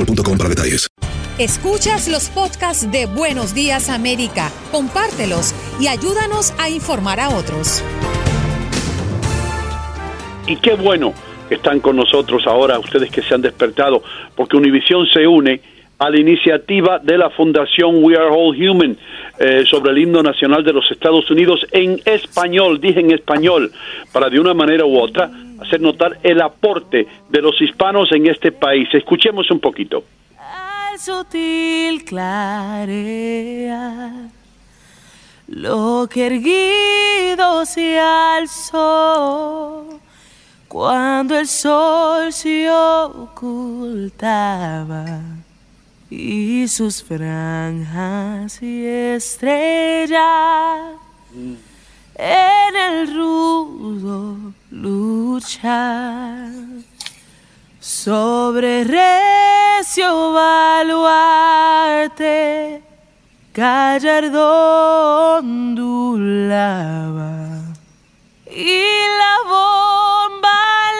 boostmobile.com para detalles. Escuchas los podcasts de Buenos Días América, compártelos y ayúdanos a informar a otros. Y qué bueno que están con nosotros ahora, ustedes que se han despertado, porque Univisión se une a la iniciativa de la Fundación We Are All Human eh, sobre el himno nacional de los Estados Unidos en español, dije en español, para de una manera u otra hacer notar el aporte de los hispanos en este país. Escuchemos un poquito. al sutil clarear lo que erguido se alzó cuando el sol se ocultaba y sus franjas y estrellas en el rudo luchar sobre recio baluarte gallardo ondulaba y la bomba al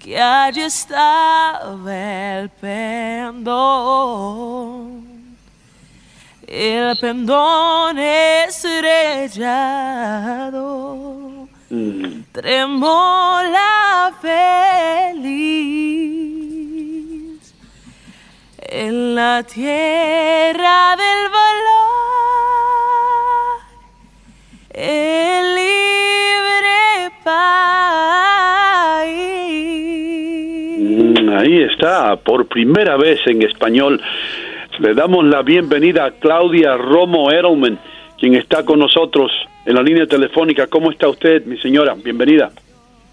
que allí estaba el pendón, el pendón estrellado, tremola feliz en la tierra del valor, el está, por primera vez en español. Le damos la bienvenida a Claudia Romo Edelman, quien está con nosotros en la línea telefónica. ¿Cómo está usted, mi señora? Bienvenida.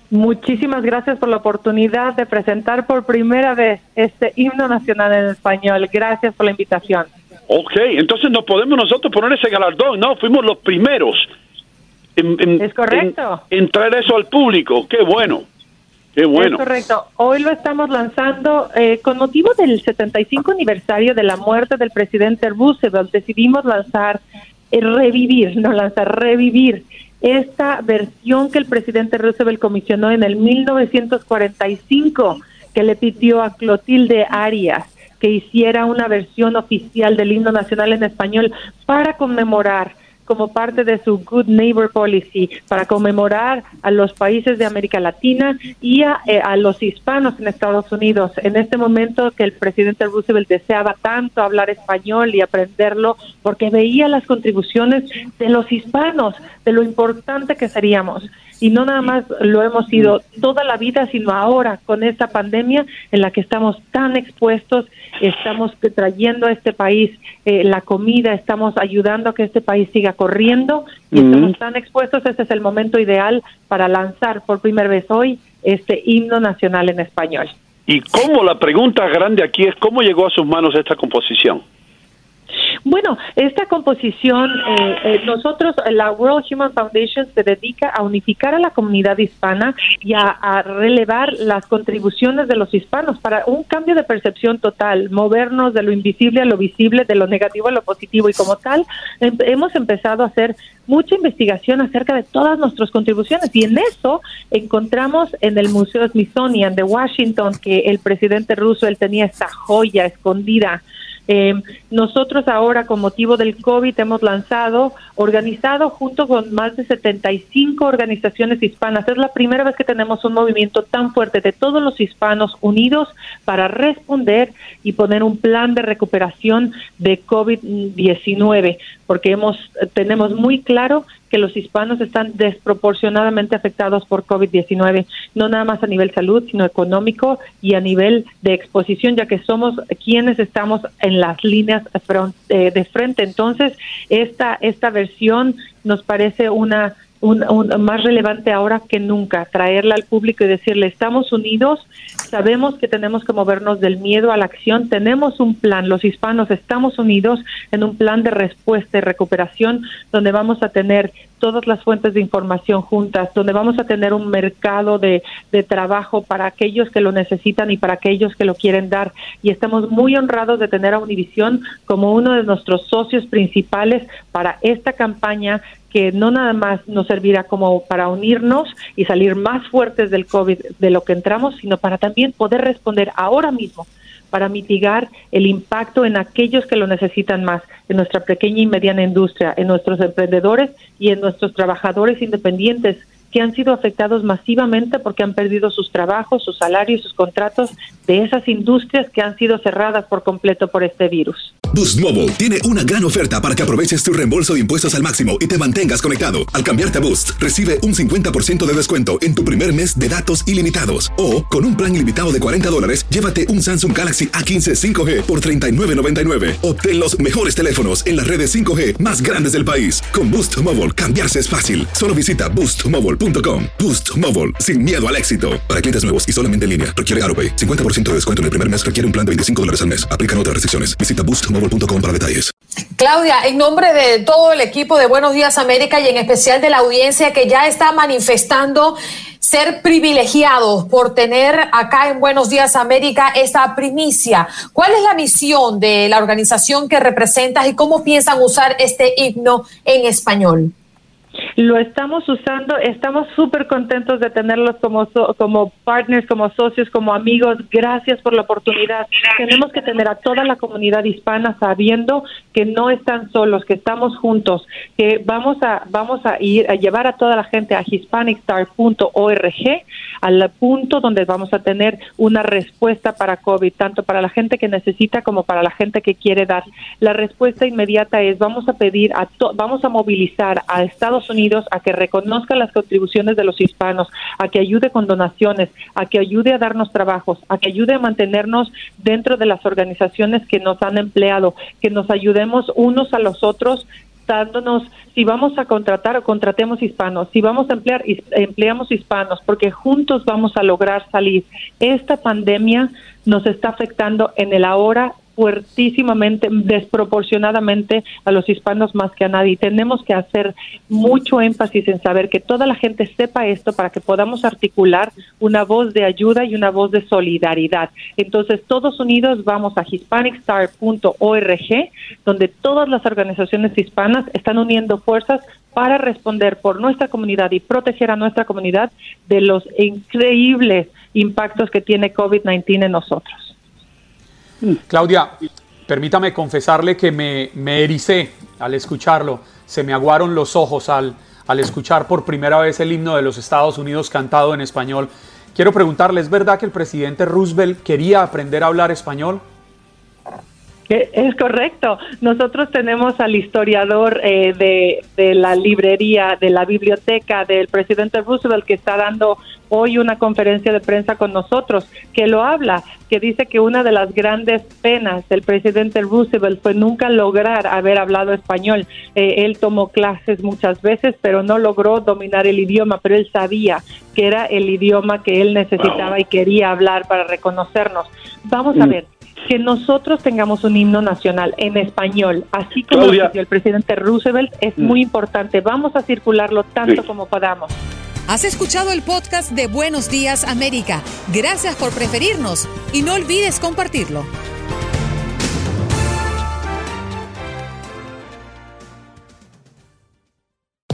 Muchísimas gracias por la oportunidad de presentar por primera vez este himno nacional en español. Gracias por la invitación. Ok, entonces no podemos nosotros poner ese galardón, no, fuimos los primeros en, en- Es correcto. en- en traer eso al público. Qué bueno, qué bueno. Es correcto. Hoy lo estamos lanzando eh, con motivo del 75 aniversario de la muerte del presidente Roosevelt. Decidimos lanzar, eh, revivir, no lanzar, revivir esta versión que el presidente Roosevelt comisionó en el 1945, que le pidió a Clotilde Arias que hiciera una versión oficial del himno nacional en español para conmemorar como parte de su Good Neighbor Policy para conmemorar a los países de América Latina y a, eh, a los hispanos en Estados Unidos. En este momento que el presidente Roosevelt deseaba tanto hablar español y aprenderlo porque veía las contribuciones de los hispanos, de lo importante que seríamos y no nada más lo hemos sido toda la vida, sino ahora con esta pandemia en la que estamos tan expuestos, estamos trayendo a este país eh, la comida, estamos ayudando a que este país siga corriendo y estamos tan expuestos, este es el momento ideal para lanzar por primera vez hoy este himno nacional en español. ¿Y cómo? La pregunta grande aquí es cómo llegó a sus manos esta composición. Bueno, esta composición, eh, eh, nosotros, la World Human Foundation se dedica a unificar a la comunidad hispana y a, relevar las contribuciones de los hispanos para un cambio de percepción total, movernos de lo invisible a lo visible, de lo negativo a lo positivo. Y como tal em, hemos empezado a hacer mucha investigación acerca de todas nuestras contribuciones. Y en eso encontramos en el Museo Smithsonian de Washington que el presidente ruso él tenía esta joya escondida eh, nosotros ahora, con motivo del COVID, hemos lanzado, organizado junto con más de 75 organizaciones hispanas. Es la primera vez que tenemos un movimiento tan fuerte de todos los hispanos unidos para responder y poner un plan de recuperación de COVID-19, porque hemos tenemos muy claro que los hispanos están desproporcionadamente afectados por COVID-19, no nada más a nivel salud, sino económico y a nivel de exposición, ya que somos quienes estamos en las líneas eh, de frente. Entonces, esta, esta versión nos parece una un, más relevante ahora que nunca, traerla al público y decirle, estamos unidos, sabemos que tenemos que movernos del miedo a la acción, tenemos un plan, los hispanos estamos unidos en un plan de respuesta y recuperación donde vamos a tener todas las fuentes de información juntas, donde vamos a tener un mercado de, de trabajo para aquellos que lo necesitan y para aquellos que lo quieren dar. Y estamos muy honrados de tener a Univisión como uno de nuestros socios principales para esta campaña que no nada más nos servirá como para unirnos y salir más fuertes del COVID de lo que entramos, sino para también poder responder ahora mismo para mitigar el impacto en aquellos que lo necesitan más, en nuestra pequeña y mediana industria, en nuestros emprendedores y en nuestros trabajadores independientes que han sido afectados masivamente porque han perdido sus trabajos, sus salarios, sus contratos de esas industrias que han sido cerradas por completo por este virus. Boost Mobile tiene una gran oferta para que aproveches tu reembolso de impuestos al máximo y te mantengas conectado. Al cambiarte a Boost, recibe un 50% de descuento en tu primer mes de datos ilimitados. O, con un plan ilimitado de 40 dólares, llévate un Samsung Galaxy A15 5G por $39.99. Obtén los mejores teléfonos en las redes 5G más grandes del país. Con Boost Mobile, cambiarse es fácil. Solo visita boostmobile.com. Boost Mobile, sin miedo al éxito. Para clientes nuevos y solamente en línea, requiere AroPay. 50% de descuento en el primer mes requiere un plan de 25 dólares al mes. Aplican otras restricciones. Visita boostmobile.com para detalles. Claudia, en nombre de todo el equipo de Buenos Días América y en especial de la audiencia que ya está manifestando ser privilegiados por tener acá en Buenos Días América esta primicia. ¿Cuál es la misión de la organización que representas y cómo piensan usar este himno en español? Lo estamos usando, estamos súper contentos de tenerlos como, como partners, como socios, como amigos. Gracias por la oportunidad. Tenemos que tener a toda la comunidad hispana sabiendo que no están solos, que estamos juntos, que vamos a, vamos a ir a llevar a toda la gente a hispanicstar.org, al punto donde vamos a tener una respuesta para COVID, tanto para la gente que necesita como para la gente que quiere dar. La respuesta inmediata es vamos a pedir, a vamos a movilizar a Estados Unidos a que reconozca las contribuciones de los hispanos, a que ayude con donaciones, a que ayude a darnos trabajos, a que ayude a mantenernos dentro de las organizaciones que nos han empleado, que nos ayudemos unos a los otros dándonos si vamos a contratar o contratemos hispanos, si vamos a emplear empleamos hispanos, porque juntos vamos a lograr salir. Esta pandemia nos está afectando en el ahora fuertísimamente, desproporcionadamente a los hispanos más que a nadie. Tenemos que hacer mucho énfasis en saber que toda la gente sepa esto para que podamos articular una voz de ayuda y una voz de solidaridad. Entonces, todos unidos vamos a hispanicstar.org, donde todas las organizaciones hispanas están uniendo fuerzas para responder por nuestra comunidad y proteger a nuestra comunidad de los increíbles impactos que tiene COVID-19 en nosotros. Claudia, permítame confesarle que me, me ericé al escucharlo. se me aguaron los ojos al, al escuchar por primera vez el himno de los Estados Unidos cantado en español. Quiero preguntarle, ¿es verdad que el presidente Roosevelt quería aprender a hablar español? Es correcto. Nosotros tenemos al historiador eh, de, de, la librería, de la biblioteca del presidente Roosevelt que está dando hoy una conferencia de prensa con nosotros, que lo habla, que dice que una de las grandes penas del presidente Roosevelt fue nunca lograr haber hablado español. Eh, él tomó clases muchas veces, pero no logró dominar el idioma, pero él sabía que era el idioma que él necesitaba y quería hablar para reconocernos. Vamos a Mm. ver que nosotros tengamos un himno nacional en español, así como lo pidió el presidente Roosevelt, es Mm. muy importante. Vamos a circularlo tanto Sí. como podamos. Has escuchado el podcast de Buenos Días América. Gracias por preferirnos y no olvides compartirlo.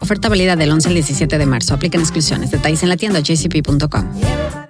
Oferta válida del 11 al 17 de marzo. Aplican exclusiones. Detalles en la tienda jcp.com.